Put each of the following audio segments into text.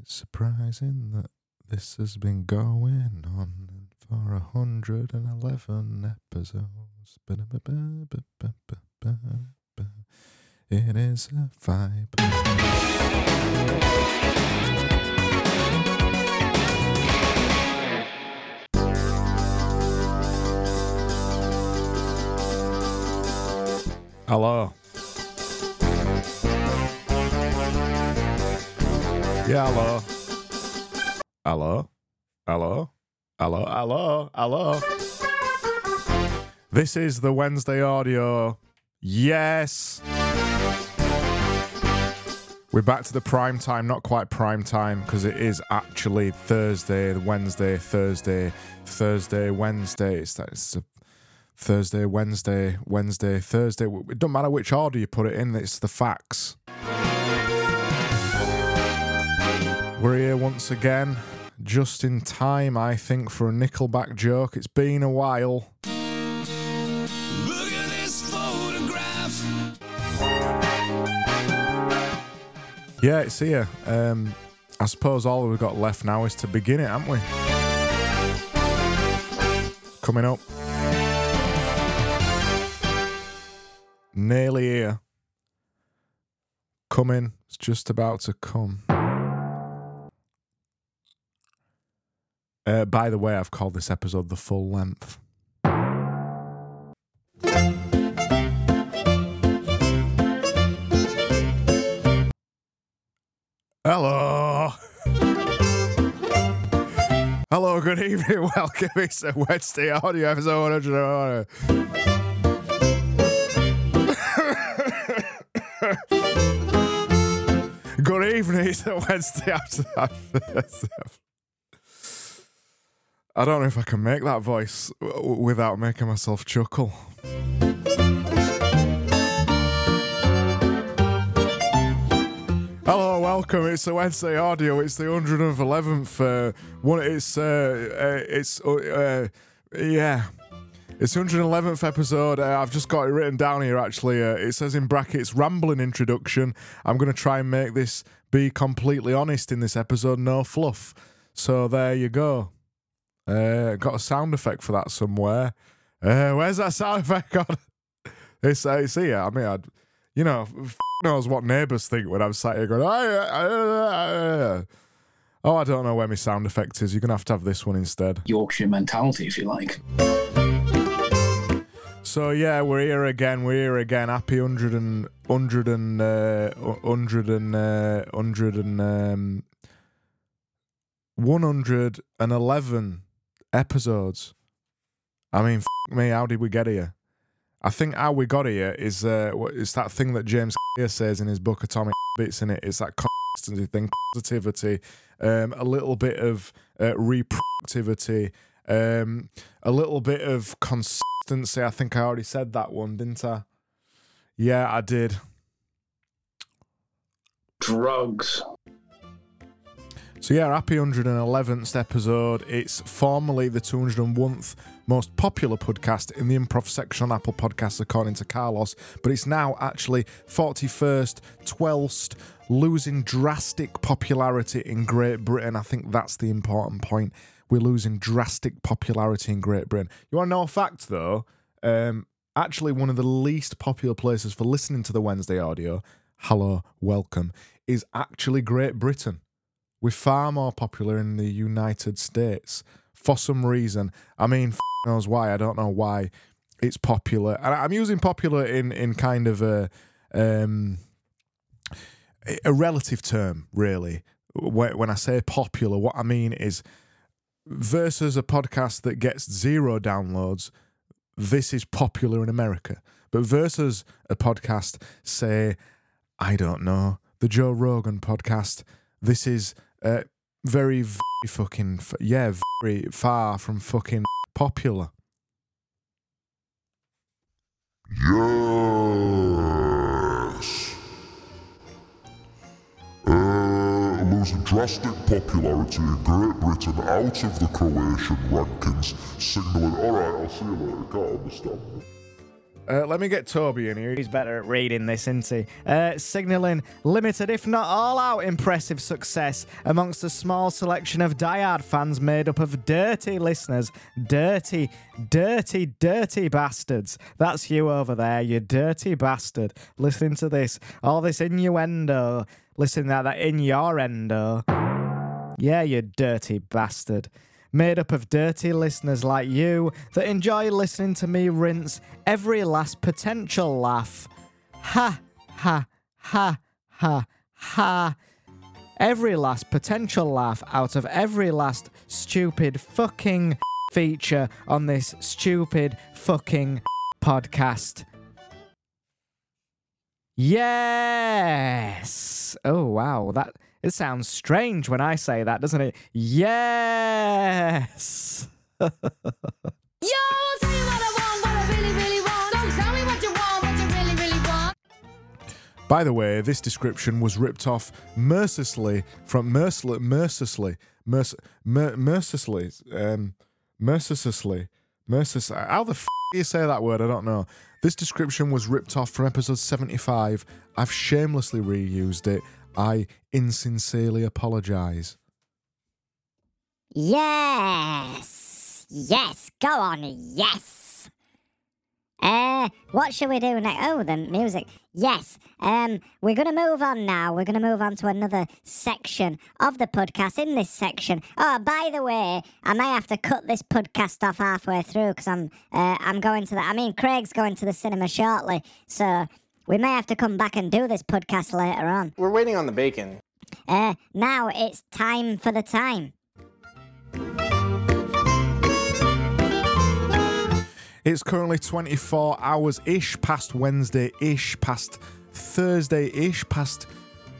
It's surprising that this has been going on for a hundred and eleven episodes. It is a vibe. Hello. Yeah, hello. Hello. Hello. Hello. Hello. Hello. This is the Wednesday audio. Yes. We're back to the prime time, not quite prime time, because it is actually Thursday, Wednesday, Thursday, Thursday, Wednesday. It's, it's a Thursday, Wednesday, Wednesday, Thursday. It doesn't matter which order you put it in, it's the facts. We're here once again, just in time, I think, for a Nickelback joke. It's been a while. Look at this photograph. Yeah, it's here. Um, I suppose all we've got left now is to begin it, haven't we? Coming up. Nearly here. Coming. It's just about to come. Uh, by the way, I've called this episode the full length. Hello. Hello, good evening. Welcome. A Wednesday audio episode 100. It's a Wednesday after that. I don't know if I can make that voice without making myself chuckle. Hello, welcome. It's the Wednesday audio. It's the 111th uh, one. It's uh, uh it's uh, uh, yeah. It's the 111th episode. Uh, I've just got it written down here actually. Uh, it says in brackets rambling introduction. I'm going to try and make this be completely honest in this episode, no fluff. So there you go. Uh, got a sound effect for that somewhere. Uh, where's that sound effect gone? it's, uh, it's here. I mean, I'd, you know, f- knows what neighbours think when I'm sat here going, oh, I don't know where my sound effect is. You're going to have to have this one instead. Yorkshire mentality, if you like. So yeah, we're here again. We're here again. Happy hundred and hundred and uh, hundred and uh, hundred and um, one hundred and eleven episodes. I mean, f- me, how did we get here? I think how we got here is uh, it's that thing that James says in his book Atomic Bits in it. It's that consistency thing, positivity, um, a little bit of uh, reproductivity, um, a little bit of consistency. I think I already said that one, didn't I? Yeah, I did. Drugs. So yeah, happy 111th episode. It's formerly the 201th most popular podcast in the improv section on Apple Podcasts, according to Carlos, but it's now actually 41st, 12th, losing drastic popularity in Great Britain. I think that's the important point. We're losing drastic popularity in Great Britain. You want to know a fact though? Um, actually, one of the least popular places for listening to the Wednesday audio, hello, welcome, is actually Great Britain. We're far more popular in the United States for some reason. I mean, f- knows why. I don't know why it's popular. And I'm using popular in in kind of a um, a relative term, really. When when I say popular, what I mean is versus a podcast that gets zero downloads. This is popular in America, but versus a podcast, say, I don't know, the Joe Rogan podcast. This is uh, very, very fucking, yeah, very far from fucking popular. Yes. Lose drastic popularity in Great Britain out of the Croatian rankings, signalling, alright, I'll see you later, can't understand me. Uh, let me get Toby in here. He's better at reading this, isn't he? Uh, signalling limited, if not all out, impressive success amongst a small selection of diehard fans made up of dirty listeners. Dirty, dirty, dirty bastards. That's you over there, you dirty bastard. Listening to this, all this innuendo. Listening to that in your endo. Yeah, you dirty bastard. Made up of dirty listeners like you that enjoy listening to me rinse every last potential laugh. Ha, ha, ha, ha, ha. Every last potential laugh out of every last stupid fucking feature on this stupid fucking podcast. Yes. Oh wow, that it sounds strange when I say that, doesn't it? Yes. Yo, I'll tell you what I want, what I really, really want. So tell me what you want, what you really, really want. By the way, this description was ripped off mercilessly from mercilessly, mercilessly, merc- mer- mercilessly, um, mercilessly, mercilessly. How the f- do you say that word? I don't know. This description was ripped off from episode 75. I've shamelessly reused it. I insincerely apologise. Yes. Yes. Go on. Yes. Uh, what shall we do next? Oh, the music. Yes. Um, we're gonna move on now. We're gonna move on to another section of the podcast. In this section, oh, by the way, I may have to cut this podcast off halfway through because I'm, uh, I'm going to the. I mean, Craig's going to the cinema shortly, so we may have to come back and do this podcast later on. We're waiting on the bacon. Uh, now it's time for the time. It's currently 24 hours ish past Wednesday ish, past Thursday ish, past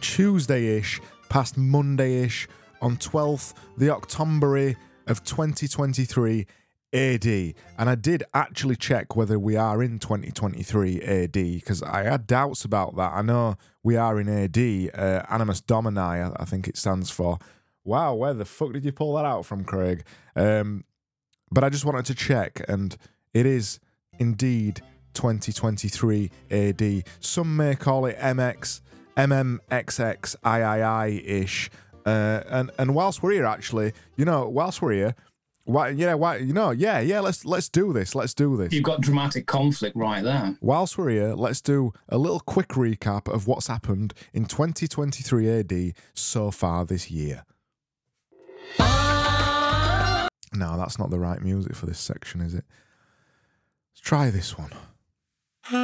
Tuesday ish, past Monday ish on 12th the October of 2023 AD. And I did actually check whether we are in 2023 AD because I had doubts about that. I know we are in AD, uh, Animus Domini, I, think it stands for. Wow, where the fuck did you pull that out from, Craig? Um, but I just wanted to check, and it is indeed 2023 AD. Some may call it MX, MMXX, III ish. Uh, and and whilst we're here, actually, you know, whilst we're here, why, yeah, why, you know, yeah, yeah, let's let's do this. Let's do this. You've got dramatic conflict right there. Whilst we're here, let's do a little quick recap of what's happened in 2023 AD so far this year. No, that's not the right music for this section, is it? Try this one. I've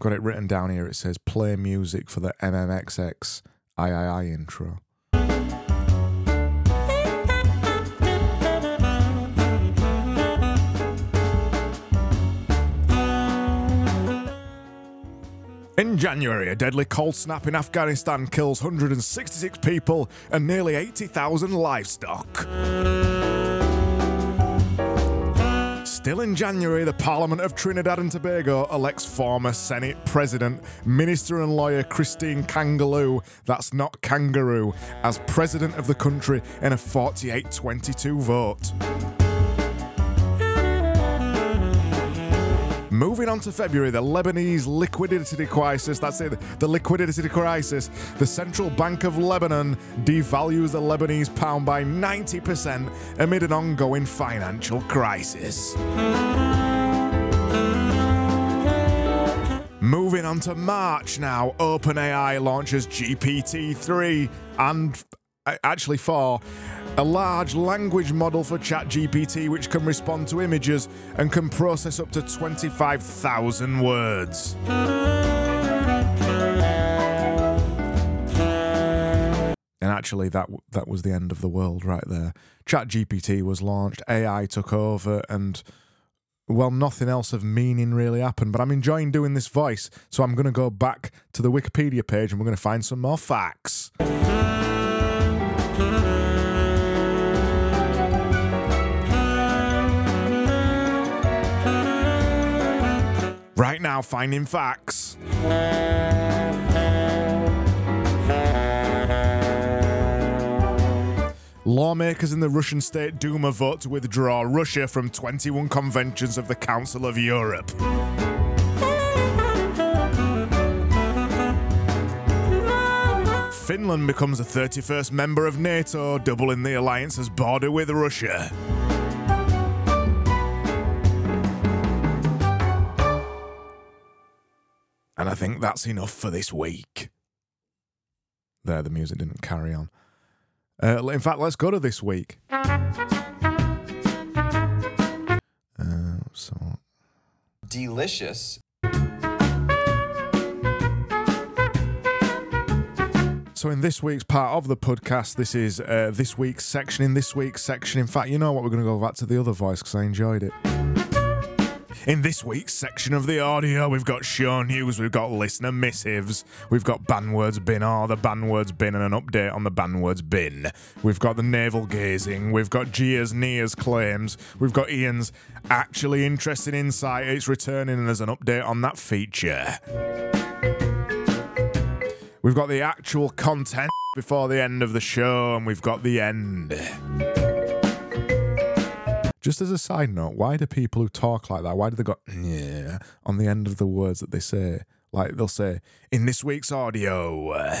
got it written down here. It says play music for the MMXX III intro. In January, a deadly cold snap in Afghanistan kills 166 people and nearly 80,000 livestock. Still in January, the Parliament of Trinidad and Tobago elects former Senate President, Minister and lawyer Christine Kangaloo, that's not kangaroo, as President of the country in a 48 22 vote. Moving on to February, the Lebanese liquidity crisis. That's it, the liquidity crisis. The Central Bank of Lebanon devalues the Lebanese pound by 90% amid an ongoing financial crisis. Moving on to March now, OpenAI launches GPT 3 and uh, actually 4, a large language model for ChatGPT which can respond to images and can process up to 25,000 words. And actually, that that was the end of the world right there. ChatGPT was launched, AI took over, and well, nothing else of meaning really happened. But I'm enjoying doing this voice, so I'm going to go back to the Wikipedia page and we're going to find some more facts. Right now, finding facts. Lawmakers in the Russian state Duma vote to withdraw Russia from 21 conventions of the Council of Europe. Finland becomes the 31st member of NATO, doubling the alliance's border with Russia. And I think that's enough for this week. There, the music didn't carry on. Uh, in fact, let's go to this week. Uh, so, delicious. so in this week's part of the podcast, this is uh, this week's section. In this week's section, in fact, you know what? We're going to go back to the other voice because I enjoyed it. In this week's section of the audio, we've got show news, we've got listener missives, we've got Banwords bin, or the Banwords bin, and an update on the Banwords bin. We've got the navel gazing, we've got Gia's Nia's claims, we've got Ian's actually interesting insight, it's returning, and there's an update on that feature. We've got the actual content before the end of the show, and we've got the end. Just as a side note, why do people who talk like that, why do they go yeah on the end of the words that they say? Like they'll say, in this week's audio. uh,"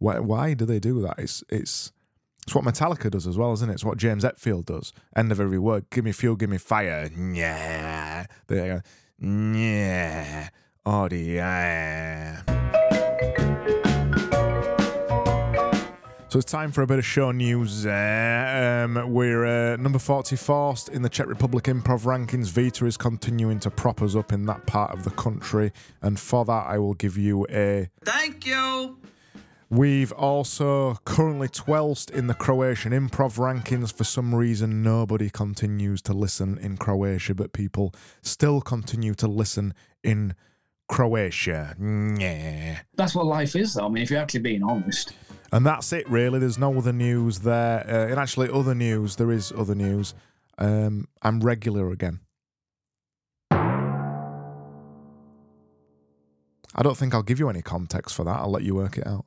Why, why do they do that? It's it's it's what Metallica does as well, isn't it? It's what James Hetfield does. End of every word. Give me fuel, give me fire. Yeah. There you go. Yeah. Audio. So it's time for a bit of show news. Uh, um, we're uh, number 44 in the Czech Republic improv rankings. Vita is continuing to prop us up in that part of the country. And for that, I will give you a. Thank you. We've also currently 12th in the Croatian improv rankings. For some reason, nobody continues to listen in Croatia, but people still continue to listen in Croatia. Yeah. That's what life is, though. I mean, if you're actually being honest. And that's it, really. There's no other news there. Uh, and actually, other news, there is other news. Um, I'm regular again. I don't think I'll give you any context for that. I'll let you work it out.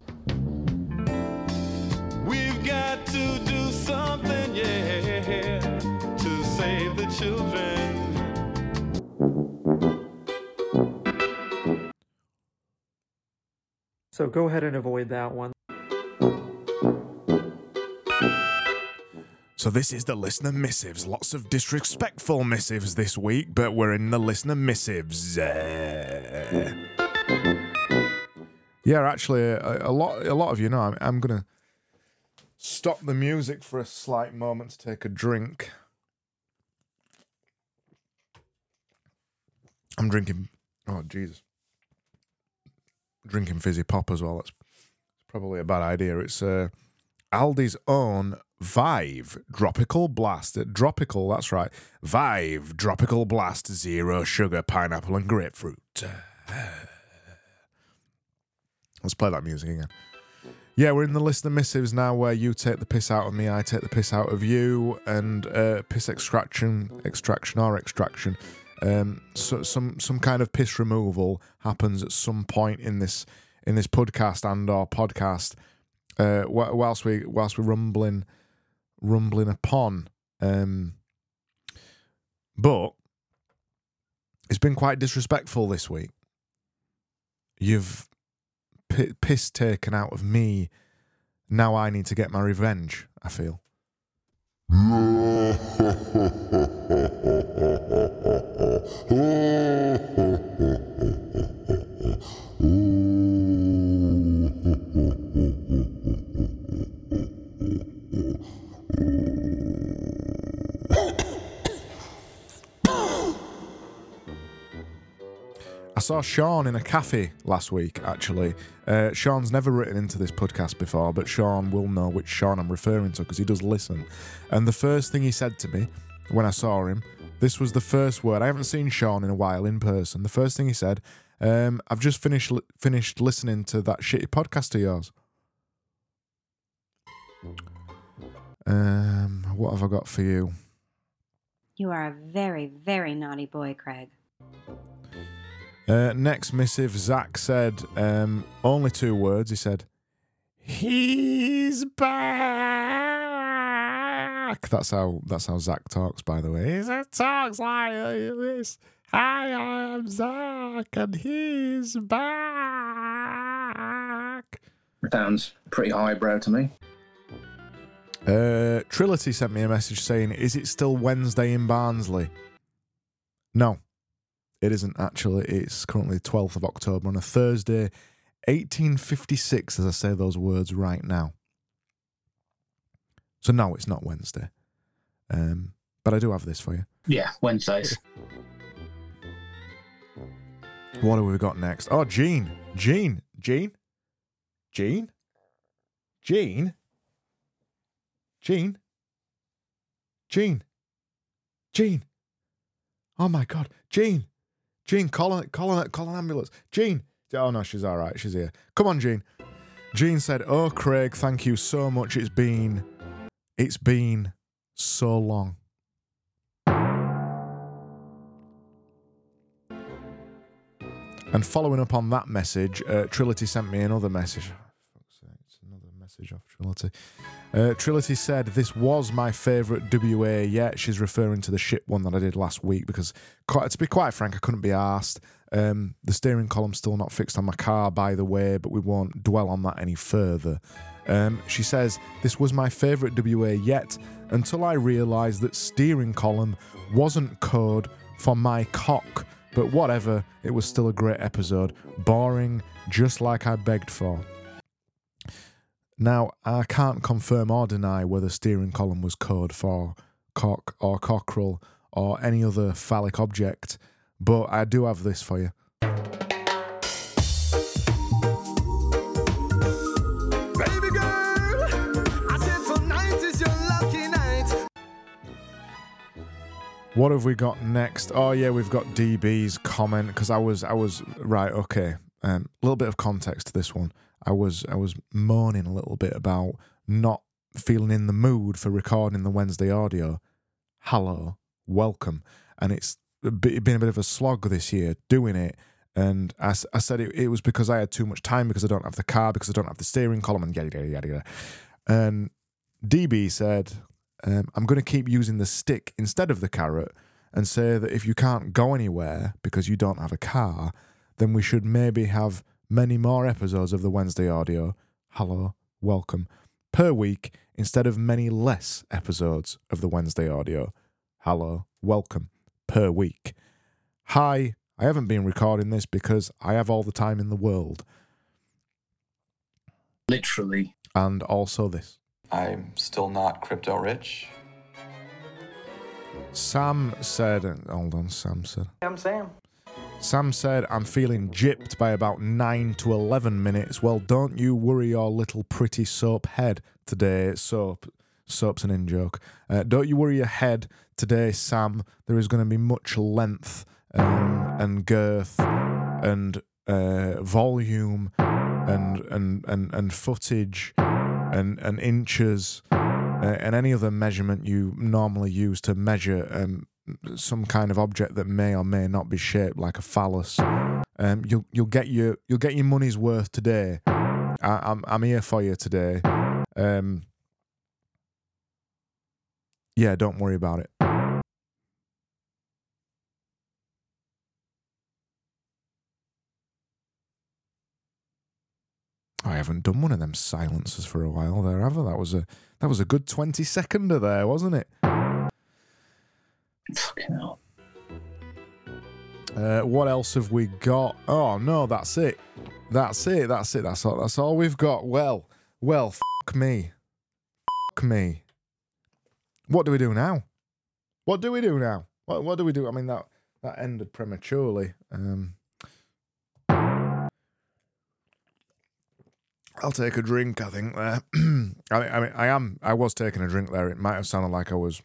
We've got to do something, yeah, to save the children. So go ahead and avoid that one. So this is the listener missives. Lots of disrespectful missives this week, but we're in the listener missives. Uh, yeah, actually, a, lot, a lot of you know. I'm, I'm gonna stop the music for a slight moment to take a drink. I'm drinking. Oh Jesus! Drinking fizzy pop as well. That's probably a bad idea. It's uh, Aldi's own Vive Tropical Blast. Tropical, that's right. Vive Tropical Blast Zero Sugar Pineapple and Grapefruit. Let's play that music again. Yeah, we're in the list listener missives now where you take the piss out of me, I take the piss out of you, and uh, piss extraction, extraction or extraction. Um, so some some kind of piss removal happens at some point in this in this podcast and or podcast. Uh, wh- whilst we whilst we're rumbling rumbling upon. Um, but it's been quite disrespectful this week. You've p- piss taken out of me. Now I need to get my revenge. I feel. saw Sean in a cafe last week, actually. Uh, Sean's never written into this podcast before, but Sean will know which Sean I'm referring to because he does listen. And the first thing he said to me when I saw him, this was the first word. I haven't seen Sean in a while in person. The first thing he said, um, I've just finished li- finished listening to that shitty podcast of yours. Um, what have I got for you? You are a very, very naughty boy, Craig. Uh, next missive, Zach said um, only two words. He said, "He's back." That's how that's how Zach talks. By the way, he talks like this. Hi, I'm Zach, and he's back. Sounds pretty highbrow to me. Uh, Trility sent me a message saying, "Is it still Wednesday in Barnsley?" No, it isn't actually. It's currently 12th of October on a Thursday, 1856, as I say those words right now. So no, it's not Wednesday. Um, but I do have this for you. Yeah, Wednesdays. What have we got next? Oh, Jean. Jean. Jean. Jean. Jean. Jean. Jean. Gene. Oh my God, Gene, Gene, call an, call an, call an ambulance. Jean. Oh no, she's all right. She's here. Come on, Jean. Jean said, "Oh, Craig, thank you so much. It's been, it's been so long." And following up on that message, uh, Trility sent me another message. Fuck's sake, it's another message off Trility. Uh, Trility said, This was my favourite WA yet. She's referring to the shit one that I did last week because, quite, to be quite frank, I couldn't be asked. Um, the steering column's still not fixed on my car, by the way, but we won't dwell on that any further. Um, she says, This was my favourite WA yet until I realised that steering column wasn't code for my cock. But whatever, it was still a great episode. Boring, just like I begged for. Now, I can't confirm or deny whether steering column was code for cock or cockerel or any other phallic object, but I do have this for you. Baby girl, I said tonight is your lucky night. What have we got next? Oh yeah, we've got DB's comment because I was I was right. Okay, a um, little bit of context to this one. I was I was moaning a little bit about not feeling in the mood for recording the Wednesday audio. Hello, welcome, and it's been a bit of a slog this year doing it. And I, I said it, it was because I had too much time because I don't have the car because I don't have the steering column and yada yada yada yada. And DB said, um, I'm going to keep using the stick instead of the carrot and say that if you can't go anywhere because you don't have a car, then we should maybe have many more episodes of the Wednesday audio. Hello, welcome. Per week instead of many less episodes of the Wednesday audio. Hello, welcome. Per week. Hi, I haven't been recording this because I have all the time in the world. Literally. And also this. I'm still not crypto rich. Sam said, hold on, Sam said. I'm Sam. Sam said, I'm feeling gypped by about 9 to 11 minutes. Well, don't you worry your little pretty soap head today. Soap. Soap's an in joke. Uh, don't you worry your head today, Sam. There is going to be much length um, and girth and uh, volume and, and, and, and footage and, and inches uh, and any other measurement you normally use to measure um, some kind of object that may or may not be shaped like a phallus. Um, you'll you'll get your you'll get your money's worth today. I, I'm I'm here for you today. Um, yeah, don't worry about it. I haven't done one of them silences for a while there, have? That was a that was a good twenty seconder there, wasn't it? Fucking hell. Uh, what else have we got? Oh no, that's it. That's it. That's it. That's all. That's all we've got. Well, well, fuck me, fuck me. What do we do now? What do we do now? What What do we do? I mean that that ended prematurely. Um, I'll take a drink. I think there. I mean, I mean, I am. I was taking a drink there. It might have sounded like I was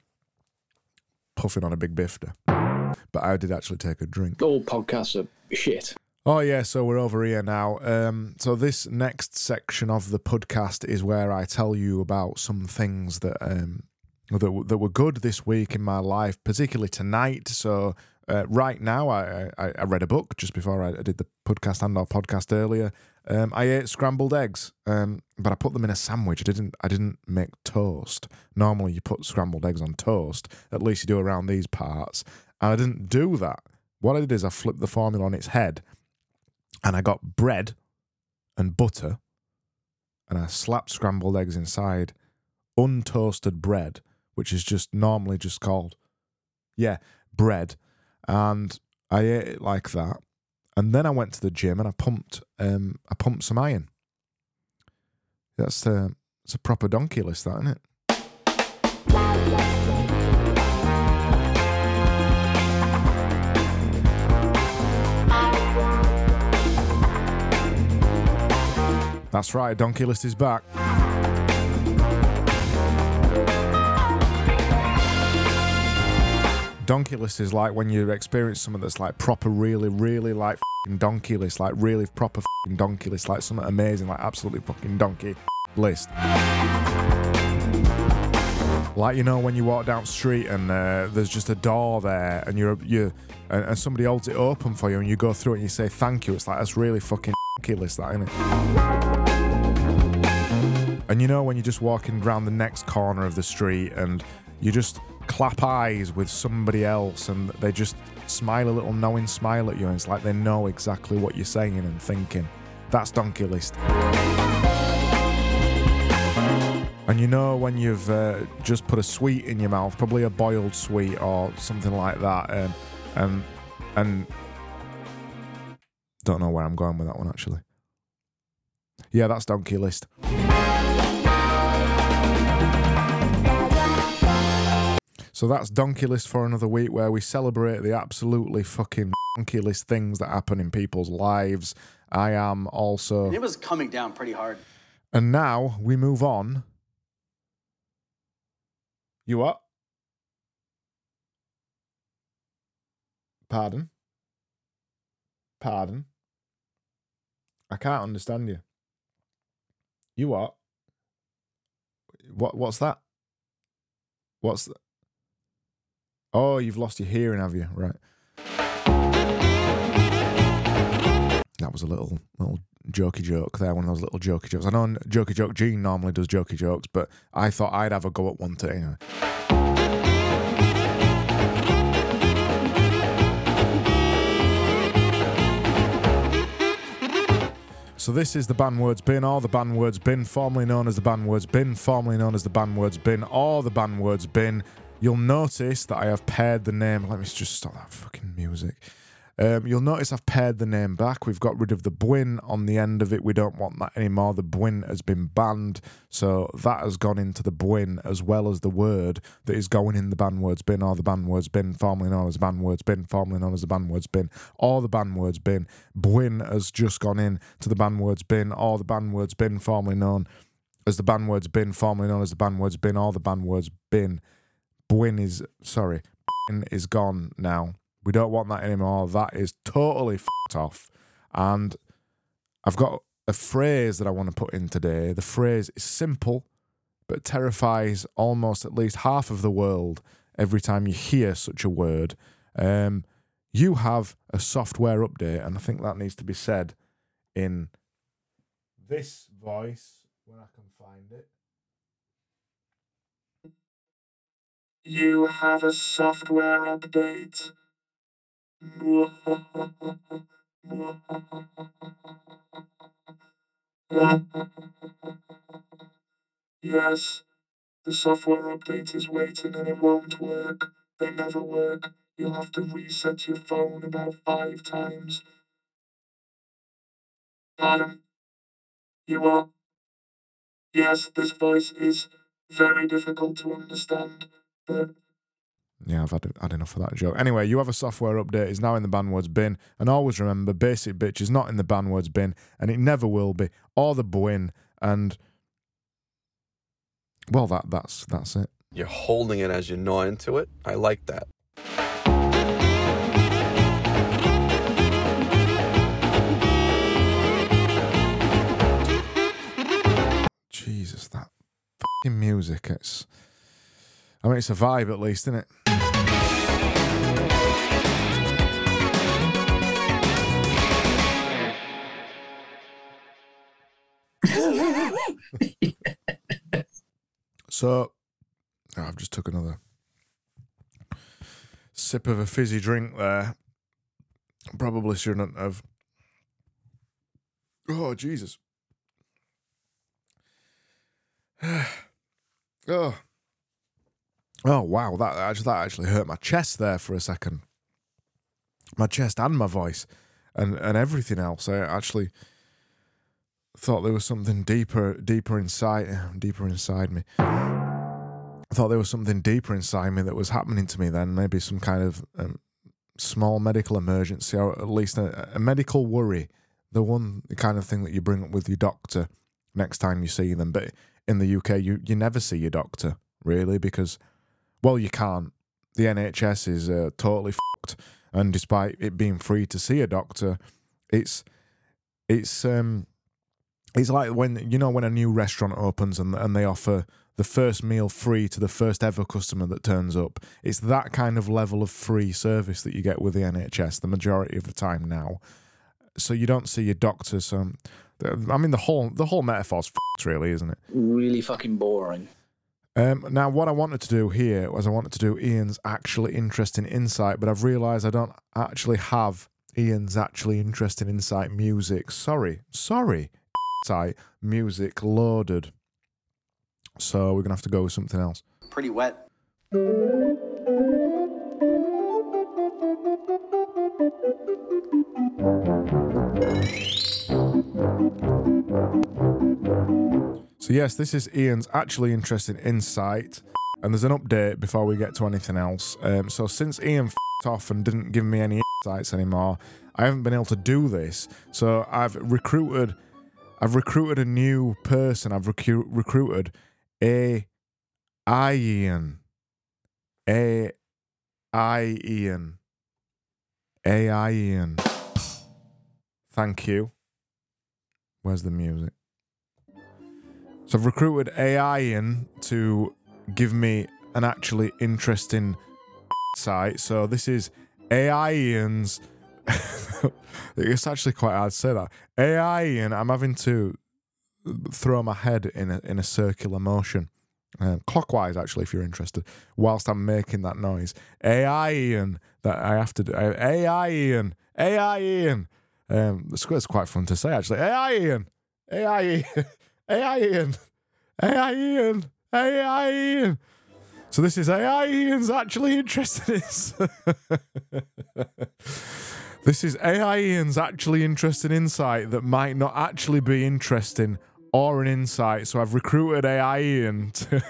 puffing on a big bifter, but I did actually take a drink. All podcasts are shit. Oh yeah, so we're over here now. Um, so this next section of the podcast is where I tell you about some things that um that that were good this week in my life, particularly tonight. So uh, right now, I, I I read a book just before I, did the podcast and our podcast earlier. Um, I ate scrambled eggs, um, but I put them in a sandwich. I didn't. I didn't make toast. Normally, you put scrambled eggs on toast. At least you do around these parts. I didn't do that. What I did is I flipped the formula on its head, and I got bread and butter, and I slapped scrambled eggs inside untoasted bread, which is just normally just called, yeah, bread. And I ate it like that. And then I went to the gym and I pumped, um, I pumped some iron. That's the it's a proper donkey list, that isn't it? That's right, donkey list is back. Donkey list is like when you experience something that's like proper, really, really like fing donkey list, like really proper fing donkey list, like something amazing, like absolutely fucking donkey list. Like you know when you walk down the street and uh, there's just a door there and you're you and, and somebody holds it open for you and you go through it and you say thank you. It's like that's really fucking donkey list, that isn't it? And you know when you're just walking around the next corner of the street and you just clap eyes with somebody else and they just smile a little knowing smile at you and it's like they know exactly what you're saying and thinking. That's donkey list. And you know when you've uh, just put a sweet in your mouth, probably a boiled sweet or something like that, and and and don't know where I'm going with that one actually. Yeah, that's donkey list. So that's Donkey List for another week where we celebrate the absolutely fucking donkey list things that happen in people's lives. I am also. It was coming down pretty hard. And now we move on. You what? Pardon? Pardon? I can't understand you. You what? What what's that? What's that? Oh, you've lost your hearing, have you? Right. That was a little little jokey joke there, one of those little jokey jokes. I know jokey joke Gene normally does jokey jokes, but I thought I'd have a go at one today. Anyway. So this is the Ban words bin, or the Ban words bin, formerly known as the Ban words bin, formerly known as the Ban words bin, or the Ban words bin. You'll notice that I have pared the name. Let me just stop that fucking music. Um, you'll notice I've pared the name back. We've got rid of the Bwin on the end of it. We don't want that anymore. The Bwin has been banned. So that has gone into the Bwin as well as the word that is going in the band words bin or the band words bin, formerly known as the band words bin, formerly known as the band words bin, or the band words bin. Bwin has just gone in to the band words bin or the band words bin, formerly known as the band words bin, formerly known as the band words bin or the band words bin. Bwin is, sorry, Bwin is gone now. We don't want that anymore. That is totally off. And I've got a phrase that I want to put in today. The phrase is simple, but terrifies almost at least half of the world every time you hear such a word. Um, you have a software update, and I think that needs to be said in this voice when I can find it. You have a software update. Yes, the software update is waiting and it won't work. They never work. You'll have to reset your phone about five times. Pardon? You are? Yes, this voice is very difficult to understand, Yeah, I've had, had enough of that joke. Anyway, you have a software update is now in the bandwords bin, and always remember, basic bitch is not in the bandwords bin, and it never will be, or the Bwin, and well, that that's that's it. You're holding it as you gnaw into it. I like that. Jesus, that fucking music. It's, I mean, it's a vibe at least, isn't it? so, oh, I've just took another sip of a fizzy drink there. Probably shouldn't have. Oh, Jesus. oh. Oh wow, that actually that actually hurt my chest there for a second. My chest and my voice and and everything else. I actually thought there was something deeper deeper inside deeper inside me. I thought there was something deeper inside me that was happening to me then, maybe some kind of um, small medical emergency or at least a, a medical worry. The one kind of thing that you bring up with your doctor next time you see them. But in the UK, you, you never see your doctor, really, because, well, you can't. The NHS is uh, totally fucked. And despite it being free to see a doctor, it's, it's, um, it's like when, you know, when a new restaurant opens and, and they offer the first meal free to the first ever customer that turns up. It's that kind of level of free service that you get with the NHS the majority of the time now. So you don't see your doctor. So, I mean, the whole the whole metaphor's fucked, really, isn't it? Really fucking boring. Um, now, what I wanted to do here was I wanted to do Ian's actually interesting insight, but I've realised I don't actually have Ian's actually interesting insight music. Sorry, sorry, insight music loaded. So we're gonna have to go with something else. Pretty wet. Yes, this is Ian's actually interesting insight, and there's an update before we get to anything else. Um, so since Ian f***ed off and didn't give me any insights anymore, I haven't been able to do this. So I've recruited, I've recruited a new person. I've recu- recruited a I Ian, a I Ian, a I Ian. Thank you. Where's the music? So I've recruited AI in to give me an actually interesting site. So this is AI Ian's. it's actually quite hard to say that. AI Ian, I'm having to throw my head in a in a circular motion, um, clockwise actually, if you're interested, whilst I'm making that noise. AI Ian, that I have to do. AI Ian, AI Ian. Um, it's, quite fun to say actually. AI Ian, AI Ian. AI Ian. AI Ian. AI Ian. So this is AI Ian's actually interested in. this is AI Ian's actually interesting insight that might not actually be interesting or an insight. So I've recruited AI Ian to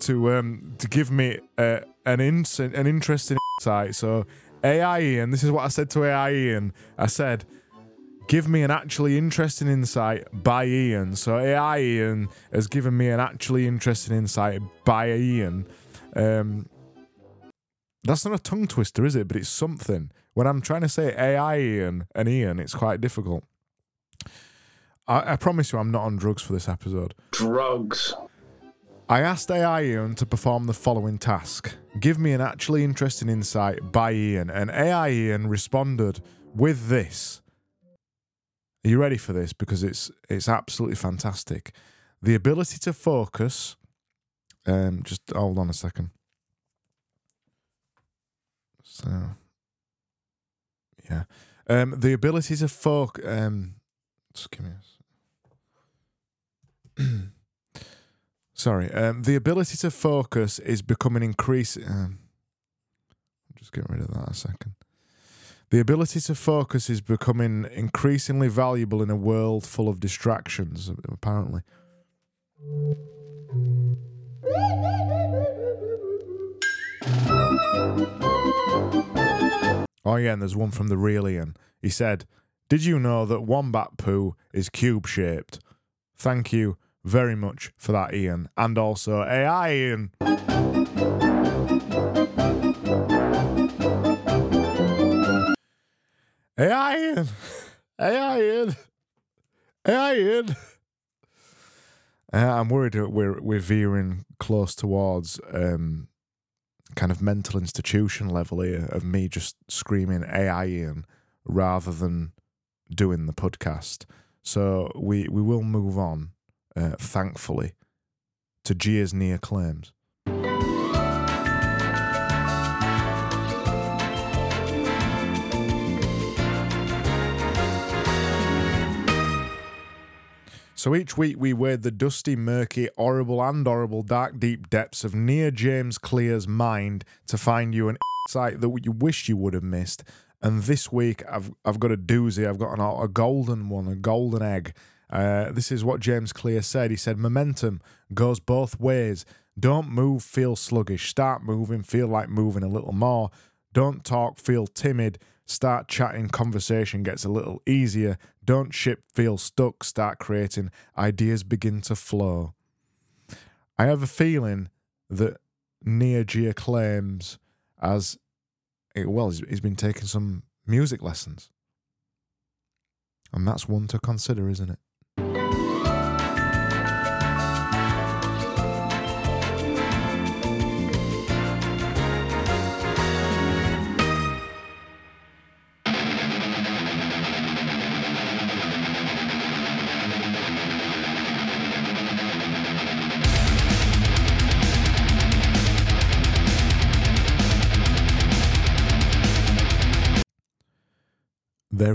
to um to give me uh, an an interesting insight. So AI Ian, this is what I said to AI Ian. I said give me an actually interesting insight by Ian. So AI Ian has given me an actually interesting insight by Ian. Um, that's not a tongue twister, is it? But it's something. When I'm trying to say AI Ian and Ian, it's quite difficult. I, I promise you, I'm not on drugs for this episode. Drugs. I asked AI Ian to perform the following task Give me an actually interesting insight by Ian. And AI Ian responded with this. Are you ready for this? Because it's it's absolutely fantastic. The ability to focus. Um, just hold on a second. So, yeah, um, the ability to focus. Um, just give me. A Sorry, um, the ability to focus is becoming increasing. Um, I'm just get rid of that a second. The ability to focus is becoming increasingly valuable in a world full of distractions, apparently. Oh, yeah, and there's one from the real Ian. He said, Did you know that wombat poo is cube shaped? Thank you very much for that, Ian. And also, AI Ian. AI Ian. AI Ian. AI Ian. Uh, I'm worried that we're we're veering close towards um, kind of mental institution level here of me just screaming AI Ian rather than doing the podcast. So we we will move on, uh, thankfully, to Gia's near claims. So each week we wade the dusty, murky, horrible, and horrible dark deep depths of near James Clear's mind to find you an site that you wish you would have missed. And this week I've I've got a doozy. I've got an, a golden one, a golden egg. Uh, this is what James Clear said. He said, "Momentum goes both ways. Don't move, feel sluggish. Start moving, feel like moving a little more. Don't talk, feel timid. Start chatting, conversation gets a little easier. Don't ship, feel stuck. Start creating, ideas begin to flow. I have a feeling that Neo Gia claims as well, he's been taking some music lessons. And that's one to consider, isn't it?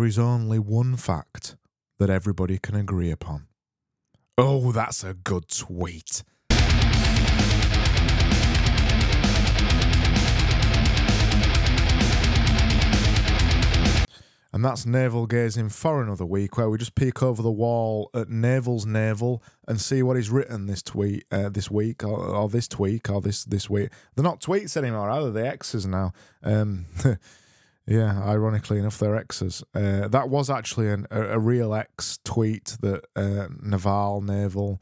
Is only one fact that everybody can agree upon. Oh, that's a good tweet. And that's Navel Gazing for another week, where we just peek over the wall at Naval's navel and see what he's written this tweet, uh, this week, or, or this tweak, or this this week. They're not tweets anymore, either. They're X's now. Um, Yeah, ironically enough, they're X's. Uh, that was actually an, a, a real X tweet that uh, Naval Naval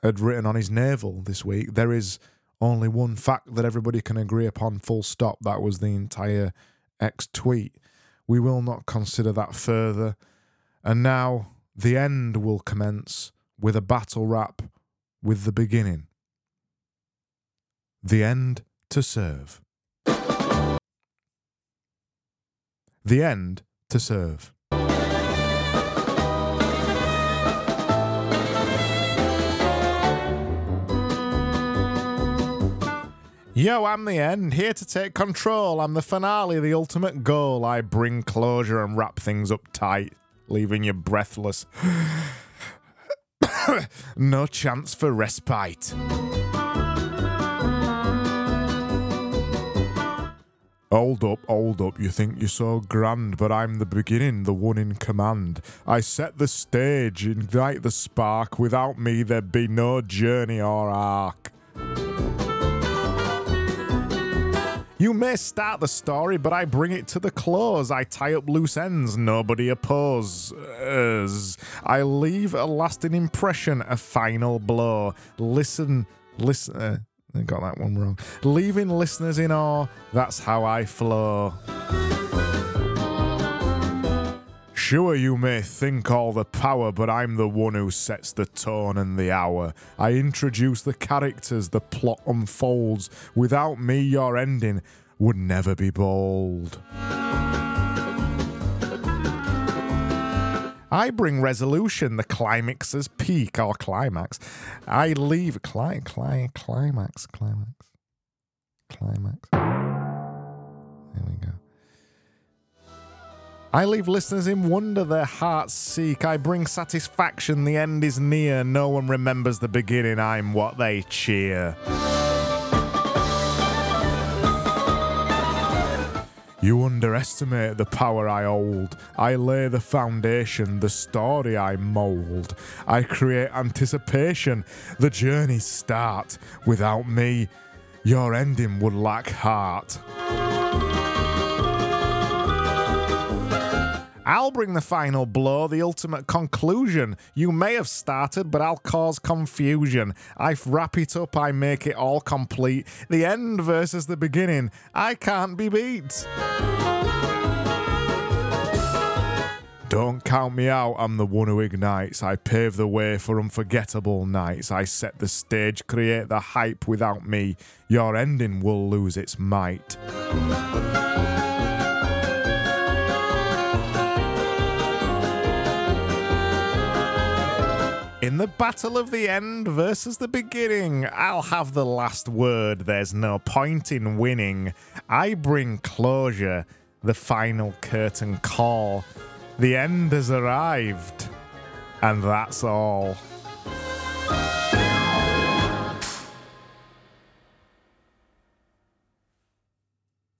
had written on his navel this week. There is only one fact that everybody can agree upon, full stop. That was the entire X tweet. We will not consider that further. And now the end will commence with a battle rap with the beginning. The end to serve. The end to serve. Yo, I'm the end, here to take control. I'm the finale, the ultimate goal. I bring closure and wrap things up tight, leaving you breathless. no chance for respite. Hold up, hold up, you think you're so grand, but I'm the beginning, the one in command. I set the stage, ignite the spark, without me there'd be no journey or arc. You may start the story, but I bring it to the close. I tie up loose ends, nobody opposes. I leave a lasting impression, a final blow. Listen, listen. Uh, Got that one wrong. Leaving listeners in awe, that's how I flow. Sure, you may think all the power, but I'm the one who sets the tone and the hour. I introduce the characters, the plot unfolds. Without me, your ending would never be bold. I bring resolution, the climax's peak or climax. I leave cli- cli- climax, climax, climax. There we go. I leave listeners in wonder, their hearts seek. I bring satisfaction, the end is near. No one remembers the beginning, I'm what they cheer. You underestimate the power I hold. I lay the foundation, the story I mould. I create anticipation, the journey start. Without me, your ending would lack heart. I'll bring the final blow, the ultimate conclusion. You may have started, but I'll cause confusion. I wrap it up, I make it all complete. The end versus the beginning. I can't be beat. Don't count me out, I'm the one who ignites. I pave the way for unforgettable nights. I set the stage, create the hype without me. Your ending will lose its might. In the battle of the end versus the beginning, I'll have the last word. There's no point in winning. I bring closure, the final curtain call. The end has arrived, and that's all.